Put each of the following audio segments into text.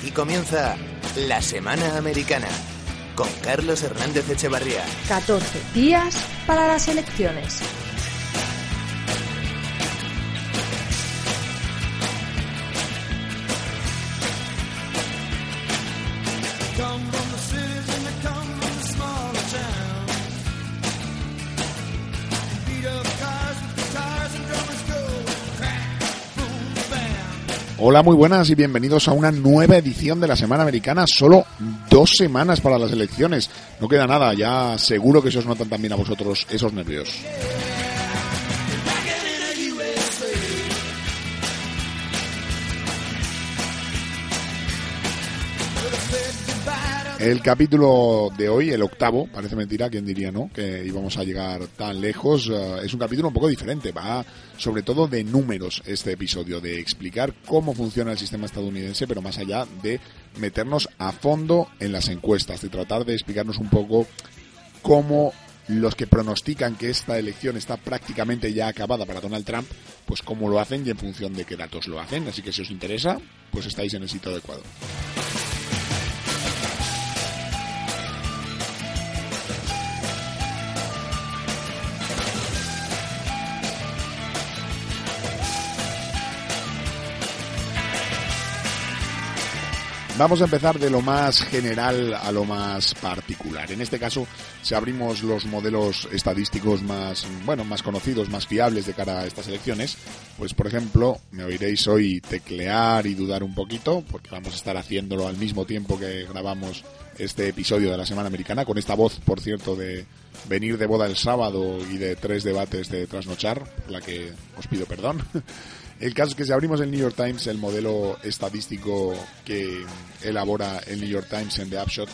Aquí comienza la Semana Americana con Carlos Hernández Echevarría. 14 días para las elecciones. Hola, muy buenas y bienvenidos a una nueva edición de la Semana Americana. Solo dos semanas para las elecciones. No queda nada, ya seguro que se os notan también a vosotros esos nervios. El capítulo de hoy, el octavo, parece mentira, quien diría no, que íbamos a llegar tan lejos, eh, es un capítulo un poco diferente, va sobre todo de números este episodio, de explicar cómo funciona el sistema estadounidense, pero más allá de meternos a fondo en las encuestas, de tratar de explicarnos un poco cómo los que pronostican que esta elección está prácticamente ya acabada para Donald Trump, pues cómo lo hacen y en función de qué datos lo hacen. Así que si os interesa, pues estáis en el sitio adecuado. Vamos a empezar de lo más general a lo más particular. En este caso, si abrimos los modelos estadísticos más, bueno, más conocidos, más fiables de cara a estas elecciones, pues por ejemplo, me oiréis hoy teclear y dudar un poquito, porque vamos a estar haciéndolo al mismo tiempo que grabamos este episodio de la Semana Americana, con esta voz, por cierto, de venir de boda el sábado y de tres debates de trasnochar, por la que os pido perdón. El caso es que si abrimos el New York Times, el modelo estadístico que elabora el New York Times en The Upshot,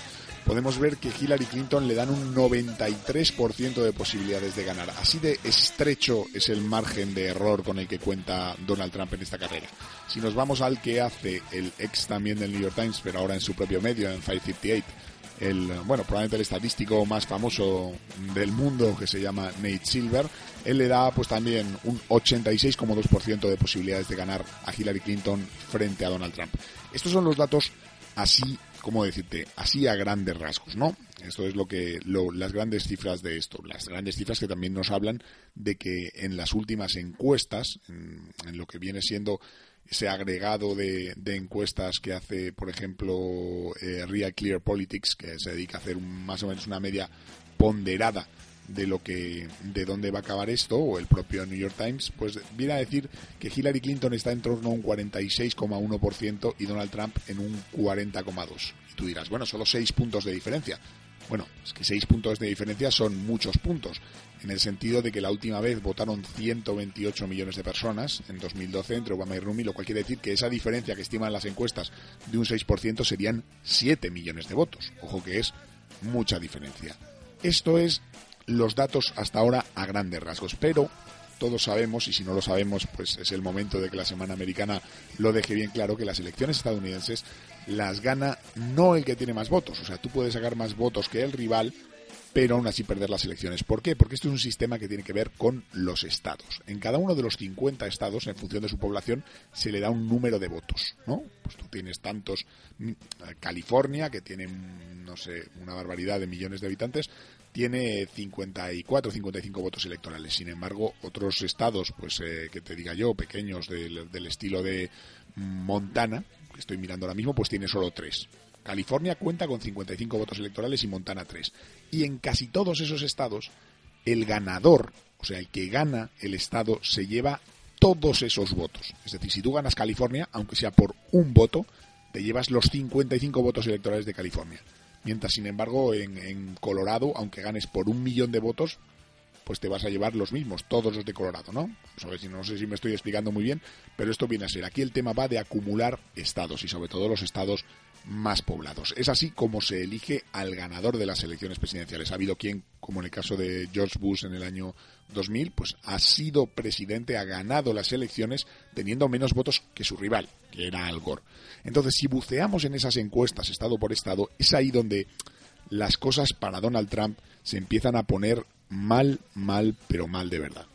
podemos ver que Hillary Clinton le dan un 93% de posibilidades de ganar. Así de estrecho es el margen de error con el que cuenta Donald Trump en esta carrera. Si nos vamos al que hace el ex también del New York Times, pero ahora en su propio medio, en 558, el, bueno, probablemente el estadístico más famoso del mundo que se llama Nate Silver, él le da pues también un 86,2% de posibilidades de ganar a Hillary Clinton frente a Donald Trump. Estos son los datos así, como decirte, así a grandes rasgos, ¿no? Esto es lo que las grandes cifras de esto, las grandes cifras que también nos hablan de que en las últimas encuestas, en, en lo que viene siendo ese agregado de, encuestas que hace, por ejemplo, eh, Real Clear Politics, que se dedica a hacer más o menos una media ponderada de lo que de dónde va a acabar esto o el propio New York Times pues viene a decir que Hillary Clinton está en torno a un 46,1% y Donald Trump en un 40,2 y tú dirás bueno solo seis puntos de diferencia bueno es que seis puntos de diferencia son muchos puntos en el sentido de que la última vez votaron 128 millones de personas en 2012 entre Obama y Rumi, lo cual quiere decir que esa diferencia que estiman las encuestas de un 6% serían 7 millones de votos. Ojo que es mucha diferencia. Esto es los datos hasta ahora a grandes rasgos, pero todos sabemos, y si no lo sabemos, pues es el momento de que la semana americana lo deje bien claro, que las elecciones estadounidenses las gana no el que tiene más votos. O sea, tú puedes sacar más votos que el rival, pero aún así perder las elecciones. ¿Por qué? Porque esto es un sistema que tiene que ver con los estados. En cada uno de los 50 estados, en función de su población, se le da un número de votos, ¿no? Pues tú tienes tantos... California, que tiene, no sé, una barbaridad de millones de habitantes, tiene 54 o 55 votos electorales. Sin embargo, otros estados, pues eh, que te diga yo, pequeños del, del estilo de Montana, que estoy mirando ahora mismo, pues tiene solo tres. California cuenta con 55 votos electorales y Montana 3. Y en casi todos esos estados, el ganador, o sea, el que gana el estado, se lleva todos esos votos. Es decir, si tú ganas California, aunque sea por un voto, te llevas los 55 votos electorales de California. Mientras, sin embargo, en, Colorado, aunque ganes por un millón de votos, pues te vas a llevar los mismos, todos los de Colorado, ¿no? no sé si me estoy explicando muy bien, pero esto viene a ser. Aquí el tema va de acumular estados y sobre todo los estados más poblados. Es así como se elige al ganador de las elecciones presidenciales. Ha habido quien, como en el caso de George Bush en el año 2000, pues ha sido presidente, ha ganado las elecciones teniendo menos votos que su rival, que era Al Gore. Entonces, si buceamos en esas encuestas estado por estado, es ahí donde las cosas para Donald Trump se empiezan a poner mal, mal, pero mal de verdad.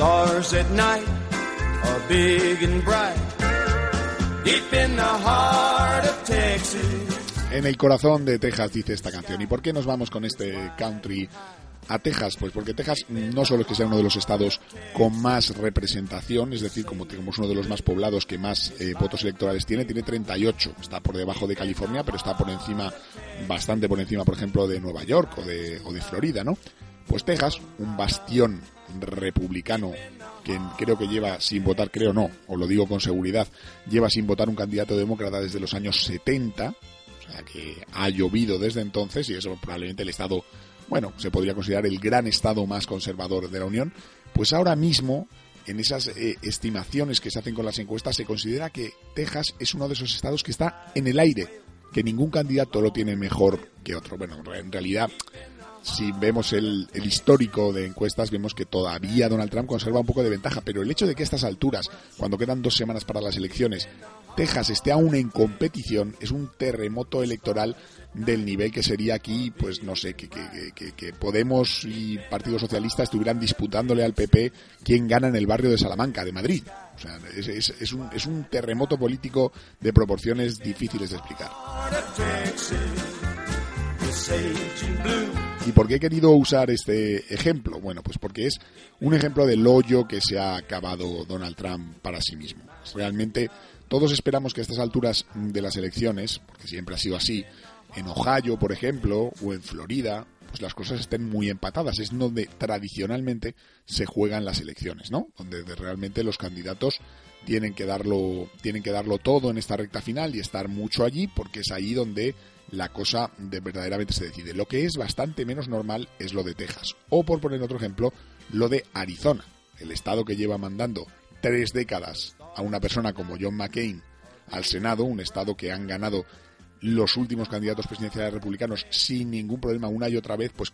Stars at night are big and bright. Deep in the heart of Texas. En el corazón de Texas dice esta canción. ¿Y por qué nos vamos con este country a Texas? Pues porque Texas no solo es que sea uno de los estados con más representación, es decir, como tenemos uno de los más poblados que más eh, votos electorales tiene, tiene 38, está por debajo de California, pero está por encima, bastante por encima, por ejemplo, de Nueva York o de, o de Florida, ¿no? Pues Texas, un bastión republicano que creo que lleva sin votar, creo no, o lo digo con seguridad, lleva sin votar un candidato demócrata desde los años 70, o sea que ha llovido desde entonces y eso probablemente el estado bueno, se podría considerar el gran estado más conservador de la Unión, pues ahora mismo, en esas eh, estimaciones que se hacen con las encuestas, se considera que Texas es uno de esos estados que está en el aire, que ningún candidato lo tiene mejor que otro. Bueno, en realidad, si vemos el, el, histórico de encuestas, vemos que todavía Donald Trump conserva un poco de ventaja, pero el hecho de que a estas alturas, cuando quedan dos semanas para las elecciones, Texas esté aún en competición, es un terremoto electoral del nivel que sería aquí, pues no sé, que, que, Podemos y Partido Socialista estuvieran disputándole al PP quién gana en el barrio de Salamanca, de Madrid. O sea, es, es, un, es un terremoto político de proporciones difíciles de explicar. ¿Y por qué he querido usar este ejemplo? Bueno, pues porque es un ejemplo del hoyo que se ha acabado Donald Trump para sí mismo. Realmente todos esperamos que a estas alturas de las elecciones, porque siempre ha sido así, en Ohio, por ejemplo, o en Florida, pues las cosas estén muy empatadas. Es donde tradicionalmente se juegan las elecciones, ¿no? Donde realmente los candidatos tienen que darlo, tienen que darlo todo en esta recta final y estar mucho allí, porque es ahí donde la cosa de verdaderamente se decide. Lo que es bastante menos normal es lo de Texas. O por poner otro ejemplo, lo de Arizona, el estado que lleva mandando tres décadas a una persona como John McCain al Senado, un estado que han ganado los últimos candidatos presidenciales republicanos sin ningún problema una y otra vez, pues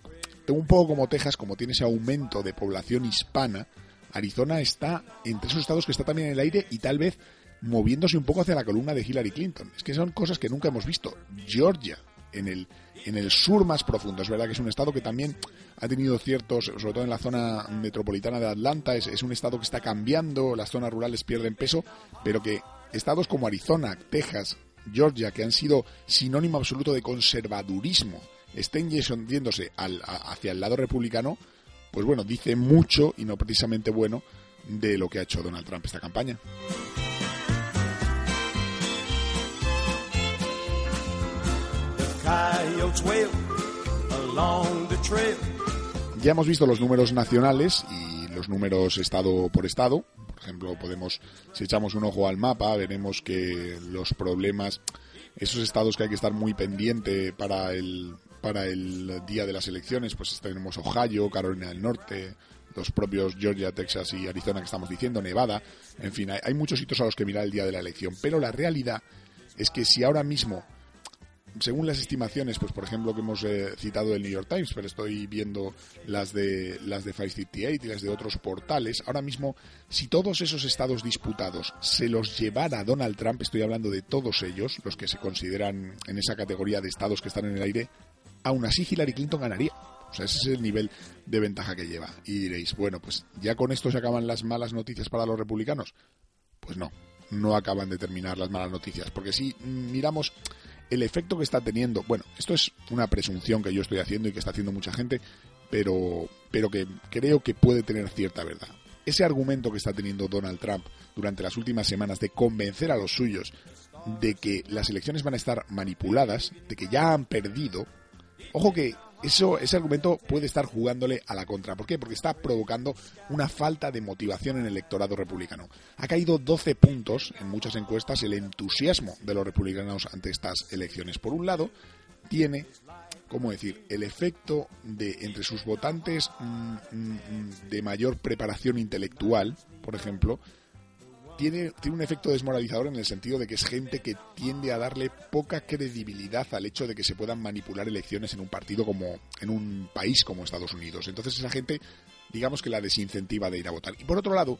un poco como Texas, como tiene ese aumento de población hispana, Arizona está entre esos estados que está también en el aire y tal vez moviéndose un poco hacia la columna de Hillary Clinton. Es que son cosas que nunca hemos visto. Georgia, en el, en el sur más profundo, es verdad que es un estado que también ha tenido ciertos, sobre todo en la zona metropolitana de Atlanta, es, es un estado que está cambiando, las zonas rurales pierden peso, pero que estados como Arizona, Texas, Georgia, que han sido sinónimo absoluto de conservadurismo, estén yéndose al, hacia el lado republicano, pues bueno, dice mucho y no precisamente bueno de lo que ha hecho Donald Trump esta campaña. Ya hemos visto los números nacionales y los números estado por estado. Por ejemplo, podemos, si echamos un ojo al mapa, veremos que los problemas, esos estados que hay que estar muy pendiente para el, para el día de las elecciones, pues tenemos Ohio, Carolina del Norte, los propios Georgia, Texas y Arizona que estamos diciendo, Nevada, en fin, hay, muchos sitios a los que mirar el día de la elección. Pero la realidad es que si ahora mismo según las estimaciones, pues por ejemplo que hemos eh, citado el New York Times, pero estoy viendo las de las de 558 y las de otros portales, ahora mismo si todos esos estados disputados se los llevara Donald Trump, estoy hablando de todos ellos, los que se consideran en esa categoría de estados que están en el aire, aún así Hillary Clinton ganaría. O sea, ese es el nivel de ventaja que lleva. Y diréis, bueno, pues ya con esto se acaban las malas noticias para los republicanos. Pues no, no acaban de terminar las malas noticias. Porque si miramos el efecto que está teniendo, bueno, esto es una presunción que yo estoy haciendo y que está haciendo mucha gente, pero, pero que creo que puede tener cierta verdad. Ese argumento que está teniendo Donald Trump durante las últimas semanas de convencer a los suyos de que las elecciones van a estar manipuladas, de que ya han perdido, ojo que eso, ese argumento puede estar jugándole a la contra. ¿Por qué? Porque está provocando una falta de motivación en el electorado republicano. Ha caído 12 puntos en muchas encuestas el entusiasmo de los republicanos ante estas elecciones. Por un lado, tiene, ¿cómo decir?, el efecto de entre sus votantes mm, mm, de mayor preparación intelectual, por ejemplo, tiene, tiene un efecto desmoralizador en el sentido de que es gente que tiende a darle poca credibilidad al hecho de que se puedan manipular elecciones en un partido como en un país como Estados Unidos. Entonces esa gente, digamos que la desincentiva de ir a votar. Y por otro lado,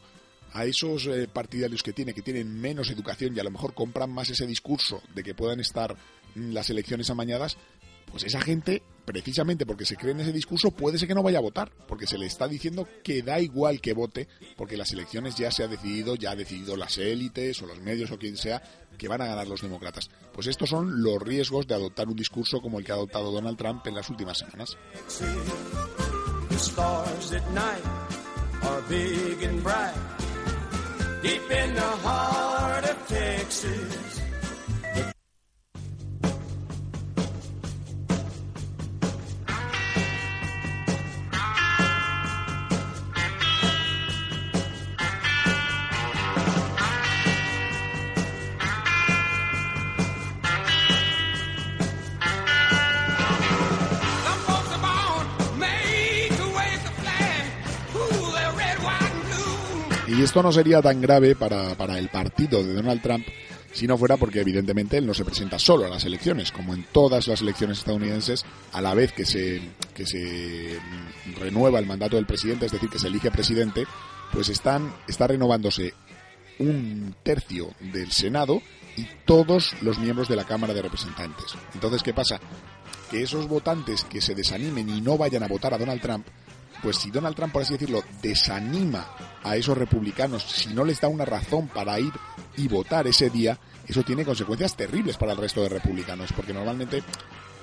a esos eh, partidarios que tiene, que tienen menos educación y a lo mejor compran más ese discurso de que puedan estar las elecciones amañadas, pues esa gente precisamente porque se cree en ese discurso, puede ser que no vaya a votar, porque se le está diciendo que da igual que vote, porque las elecciones ya se ha decidido, ya ha decidido las élites o los medios o quien sea, que van a ganar los demócratas. Pues estos son los riesgos de adoptar un discurso como el que ha adoptado Donald Trump en las últimas semanas. Y esto no sería tan grave para, para el partido de Donald Trump si no fuera porque evidentemente él no se presenta solo a las elecciones, como en todas las elecciones estadounidenses, a la vez que se, que se renueva el mandato del presidente, es decir, que se elige presidente, pues están, está renovándose un tercio del Senado y todos los miembros de la Cámara de Representantes. Entonces, ¿qué pasa? Que esos votantes que se desanimen y no vayan a votar a Donald Trump, pues si Donald Trump, por así decirlo, desanima a esos republicanos, si no les da una razón para ir y votar ese día, eso tiene consecuencias terribles para el resto de republicanos, porque normalmente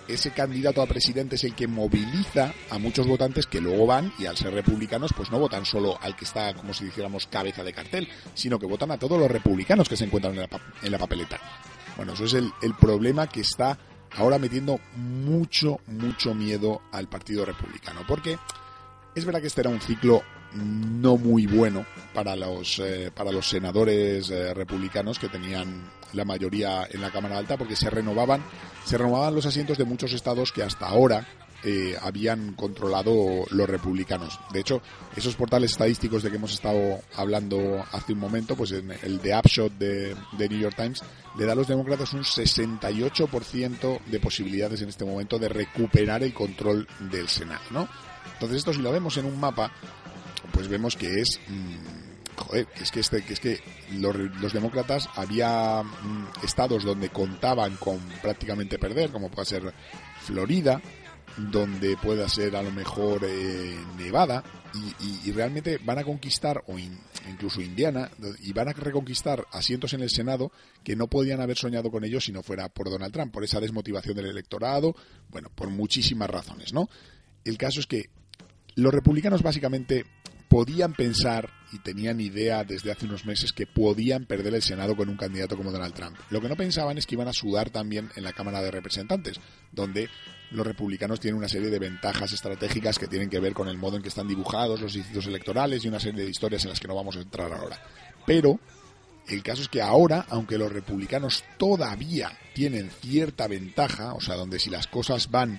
ese candidato a presidente es el que moviliza a muchos votantes que luego van y al ser republicanos pues no votan solo al que está como si dijéramos cabeza de cartel, sino que votan a todos los republicanos que se encuentran en la, papeleta. Bueno, eso es el, el problema que está ahora metiendo mucho, mucho miedo al Partido Republicano, porque es verdad que este era un ciclo no muy bueno para los eh, para los senadores eh, republicanos que tenían la mayoría en la Cámara Alta porque se renovaban se renovaban los asientos de muchos estados que hasta ahora eh, habían controlado los republicanos. De hecho, esos portales estadísticos de que hemos estado hablando hace un momento, pues en el de Upshot de, de New York Times, le da a los demócratas un 68% de posibilidades en este momento de recuperar el control del Senado, ¿no? Entonces esto si lo vemos en un mapa, pues vemos que es... Mm, joder, es que, este, es que los, demócratas había mm, estados donde contaban con prácticamente perder, como puede ser Florida, donde pueda ser a lo mejor eh, Nevada, y, realmente van a conquistar, o incluso Indiana, y van a reconquistar asientos en el Senado que no podían haber soñado con ellos si no fuera por Donald Trump, por esa desmotivación del electorado, bueno, por muchísimas razones, ¿no? El caso es que los republicanos básicamente podían pensar y tenían idea desde hace unos meses que podían perder el Senado con un candidato como Donald Trump. Lo que no pensaban es que iban a sudar también en la Cámara de Representantes, donde los republicanos tienen una serie de ventajas estratégicas que tienen que ver con el modo en que están dibujados los distritos electorales y una serie de historias en las que no vamos a entrar ahora. Pero el caso es que ahora, aunque los republicanos todavía tienen cierta ventaja, o sea, donde si las cosas van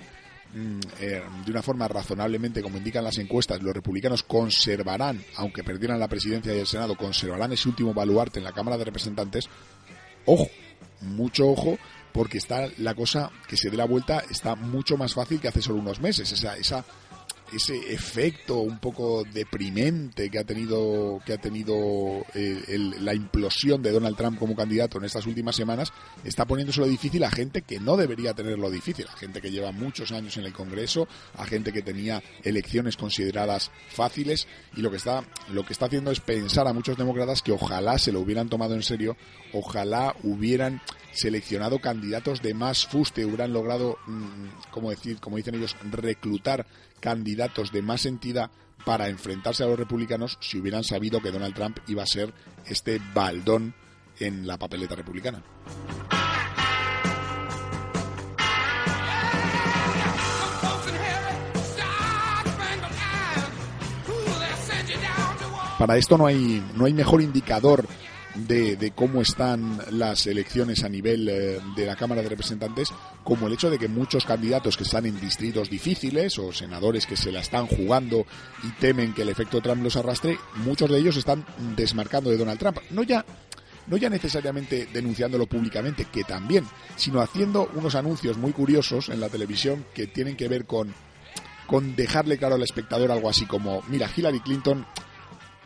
de una forma razonablemente, como indican las encuestas, los republicanos conservarán, aunque perdieran la presidencia y el Senado, conservarán ese último baluarte en la Cámara de Representantes, ojo, mucho ojo, porque está la cosa que se dé la vuelta está mucho más fácil que hace solo unos meses. Esa, esa ese efecto un poco deprimente que ha tenido que ha tenido eh, la implosión de Donald Trump como candidato en estas últimas semanas está poniéndoselo difícil a gente que no debería tenerlo difícil, a gente que lleva muchos años en el Congreso, a gente que tenía elecciones consideradas fáciles y lo que está lo que está haciendo es pensar a muchos demócratas que ojalá se lo hubieran tomado en serio, ojalá hubieran seleccionado candidatos de más fuste, hubieran logrado, mm, como decir, como dicen ellos, reclutar candidatos de más entidad para enfrentarse a los republicanos si hubieran sabido que Donald Trump iba a ser este baldón en la papeleta republicana. Para esto no hay, no hay mejor indicador de, cómo están las elecciones a nivel eh, de la Cámara de Representantes, como el hecho de que muchos candidatos que están en distritos difíciles o senadores que se la están jugando y temen que el efecto Trump los arrastre, muchos de ellos están desmarcando de Donald Trump. No ya no ya necesariamente denunciándolo públicamente, que también, sino haciendo unos anuncios muy curiosos en la televisión que tienen que ver con, con dejarle claro al espectador algo así como, mira, Hillary Clinton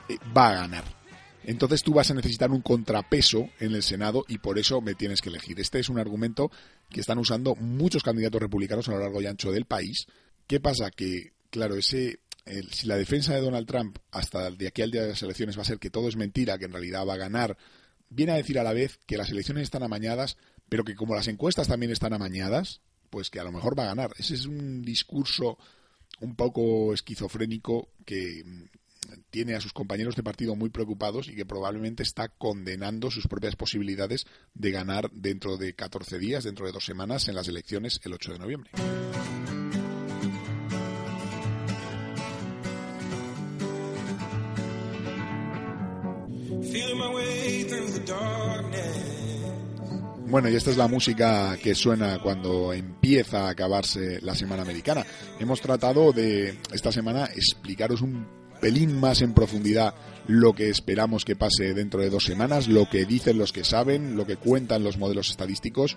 eh, va a ganar entonces tú vas a necesitar un contrapeso en el Senado y por eso me tienes que elegir. Este es un argumento que están usando muchos candidatos republicanos a lo largo y ancho del país. ¿Qué pasa? Que, claro, ese si la defensa de Donald Trump hasta de aquí al día de las elecciones va a ser que todo es mentira, que en realidad va a ganar, viene a decir a la vez que las elecciones están amañadas, pero que como las encuestas también están amañadas, pues que a lo mejor va a ganar. Ese es un discurso un poco esquizofrénico que tiene a sus compañeros de partido muy preocupados y que probablemente está condenando sus propias posibilidades de ganar dentro de 14 días, dentro de dos semanas, en las elecciones el 8 de noviembre. Bueno, y esta es la música que suena cuando empieza a acabarse la semana americana. Hemos tratado de esta semana explicaros un pelín más en profundidad lo que esperamos que pase dentro de dos semanas, lo que dicen los que saben, lo que cuentan los modelos estadísticos,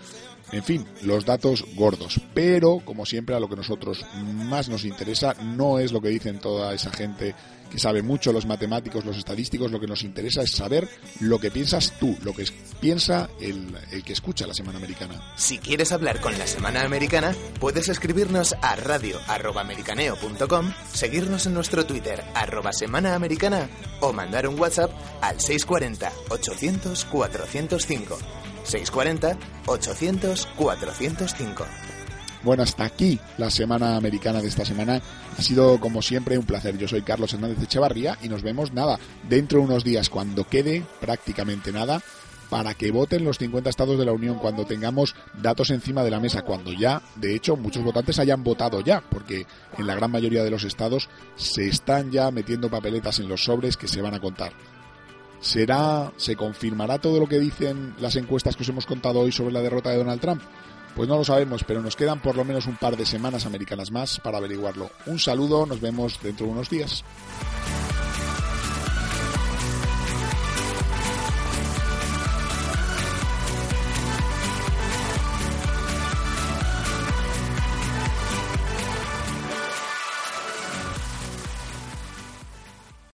en fin, los datos gordos. Pero, como siempre, a lo que nosotros más nos interesa no es lo que dicen toda esa gente que sabe mucho, los matemáticos, los estadísticos, lo que nos interesa es saber lo que piensas tú, lo que piensa el, que escucha la Semana Americana. Si quieres hablar con la Semana Americana, puedes escribirnos a radio.americaneo.com, seguirnos en nuestro Twitter, arroba Semana Americana, mandar un WhatsApp al 640 800 405. 640 800 405. Bueno, hasta aquí la semana americana de esta semana. Ha sido como siempre un placer. Yo soy Carlos Hernández Echevarría y nos vemos nada dentro de unos días cuando quede prácticamente nada para que voten los 50 estados de la Unión cuando tengamos datos encima de la mesa, cuando ya, de hecho, muchos votantes hayan votado ya, porque en la gran mayoría de los estados se están ya metiendo papeletas en los sobres que se van a contar. ¿Será, se confirmará todo lo que dicen las encuestas que os hemos contado hoy sobre la derrota de Donald Trump? Pues no lo sabemos, pero nos quedan por lo menos un par de semanas americanas más para averiguarlo. Un saludo, nos vemos dentro de unos días.